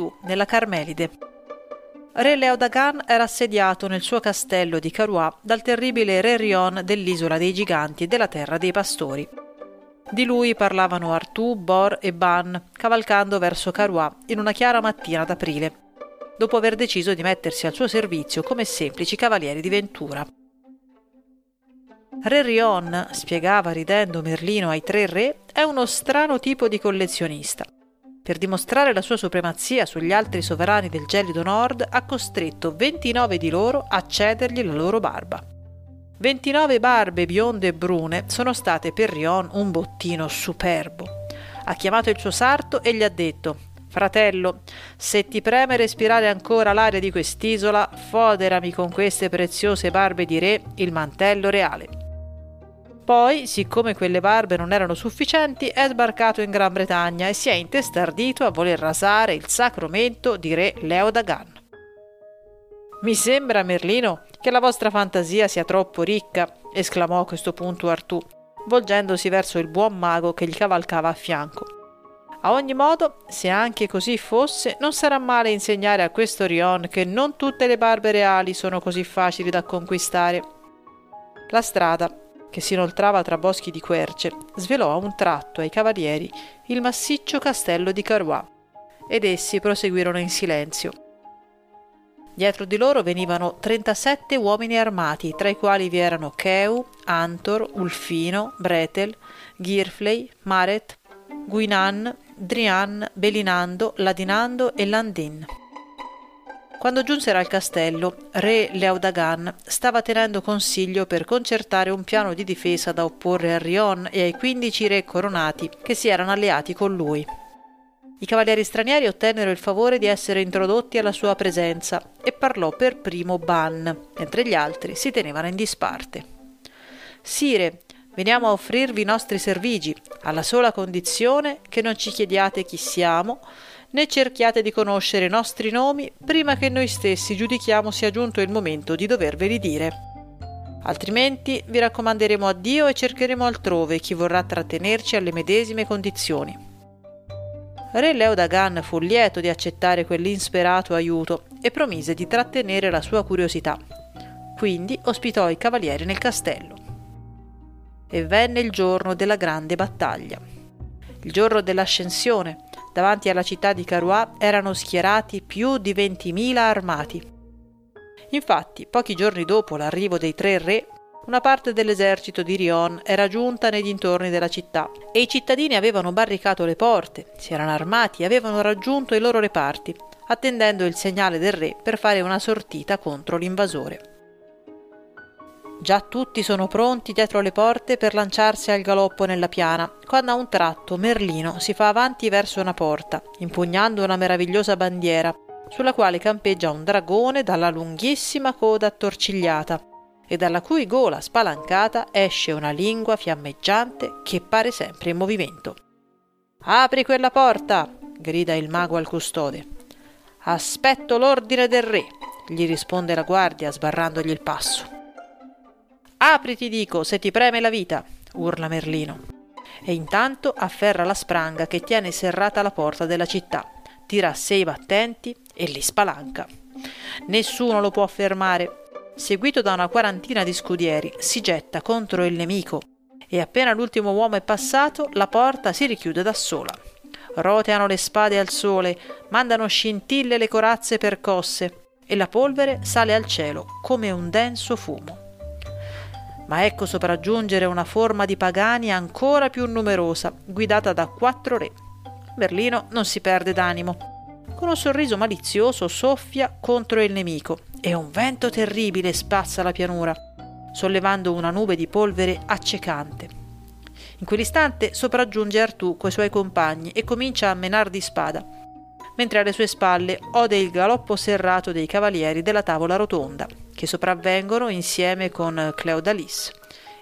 Artù nella Carmelide. Re Leodagan era assediato nel suo castello di Carois dal terribile Re Rion dell'isola dei giganti e della terra dei pastori. Di lui parlavano Artù, Bor e Ban, cavalcando verso Carois in una chiara mattina d'aprile, dopo aver deciso di mettersi al suo servizio come semplici cavalieri di ventura. Re Rion, spiegava ridendo Merlino ai tre re, è uno strano tipo di collezionista. Per dimostrare la sua supremazia sugli altri sovrani del gelido nord, ha costretto 29 di loro a cedergli la loro barba. 29 barbe bionde e brune sono state per Rion un bottino superbo. Ha chiamato il suo sarto e gli ha detto: Fratello, se ti preme respirare ancora l'aria di quest'isola, foderami con queste preziose barbe di re il mantello reale. Poi, siccome quelle barbe non erano sufficienti, è sbarcato in Gran Bretagna e si è intestardito a voler rasare il sacro mento di re Leodagan. Mi sembra, Merlino, che la vostra fantasia sia troppo ricca, esclamò a questo punto Artù, volgendosi verso il buon mago che gli cavalcava a fianco. A ogni modo, se anche così fosse, non sarà male insegnare a questo Rion che non tutte le barbe reali sono così facili da conquistare. La strada, che si inoltrava tra boschi di querce, svelò a un tratto ai cavalieri il massiccio castello di Carois, ed essi proseguirono in silenzio. Dietro di loro venivano 37 uomini armati, tra i quali vi erano Cheu, Antor, Ulfino, Bretel, Girfley, Maret, Guinan, Drian, Belinando, Ladinando e Landin. Quando giunsero al castello, re Leodagan stava tenendo consiglio per concertare un piano di difesa da opporre a Rion e ai 15 re coronati che si erano alleati con lui. I cavalieri stranieri ottennero il favore di essere introdotti alla sua presenza e parlò per primo Ban, mentre gli altri si tenevano in disparte. Sire, veniamo a offrirvi i nostri servigi, alla sola condizione che non ci chiediate chi siamo, né cerchiate di conoscere i nostri nomi prima che noi stessi giudichiamo sia giunto il momento di doverveli dire. Altrimenti vi raccomanderemo a Dio e cercheremo altrove chi vorrà trattenerci alle medesime condizioni. Re Leodagan fu lieto di accettare quell'insperato aiuto e promise di trattenere la sua curiosità. Quindi ospitò i cavalieri nel castello. E venne il giorno della grande battaglia. Il giorno dell'ascensione, davanti alla città di Carois erano schierati più di 20.000 armati. Infatti, pochi giorni dopo l'arrivo dei tre re, una parte dell'esercito di Rion era giunta nei dintorni della città e i cittadini avevano barricato le porte, si erano armati e avevano raggiunto i loro reparti, attendendo il segnale del re per fare una sortita contro l'invasore. Già tutti sono pronti dietro le porte per lanciarsi al galoppo nella piana, quando a un tratto Merlino si fa avanti verso una porta, impugnando una meravigliosa bandiera, sulla quale campeggia un dragone dalla lunghissima coda attorcigliata e dalla cui gola spalancata esce una lingua fiammeggiante che pare sempre in movimento. Apri quella porta! grida il mago al custode. Aspetto l'ordine del re, gli risponde la guardia sbarrandogli il passo. Apri, ti dico, se ti preme la vita, urla Merlino. E intanto afferra la spranga che tiene serrata la porta della città, tira sei battenti e li spalanca. Nessuno lo può fermare, seguito da una quarantina di scudieri, si getta contro il nemico e appena l'ultimo uomo è passato, la porta si richiude da sola. Roteano le spade al sole, mandano scintille le corazze percosse e la polvere sale al cielo come un denso fumo. Ma ecco sopraggiungere una forma di pagani ancora più numerosa, guidata da quattro re. Berlino non si perde d'animo. Con un sorriso malizioso soffia contro il nemico e un vento terribile spazza la pianura, sollevando una nube di polvere accecante. In quell'istante sopraggiunge Artù coi suoi compagni e comincia a menar di spada, mentre alle sue spalle ode il galoppo serrato dei cavalieri della tavola rotonda, che sopravvengono insieme con Cleodalis,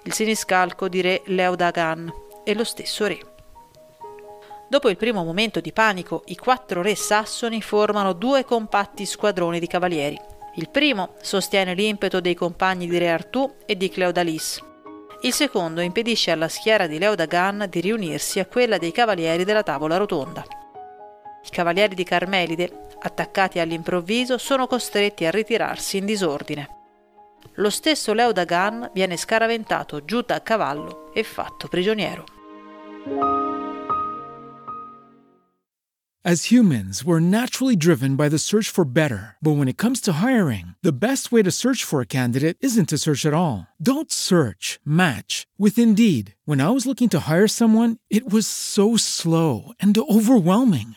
il siniscalco di re Leodagan e lo stesso re. Dopo il primo momento di panico, i quattro re sassoni formano due compatti squadroni di cavalieri. Il primo sostiene l'impeto dei compagni di re Artù e di Cleodalis, il secondo impedisce alla schiera di Leodagan di riunirsi a quella dei cavalieri della tavola rotonda. I cavalieri di Carmelide, attaccati all'improvviso, sono costretti a ritirarsi in disordine. Lo stesso Leodagan viene scaraventato giù da cavallo e fatto prigioniero. As humans, we're naturally driven by the search for better. But when it comes to hiring, the best way to search for a candidate isn't to search at all. Don't search, match with Indeed. When I was looking to hire someone, it was so slow and overwhelming.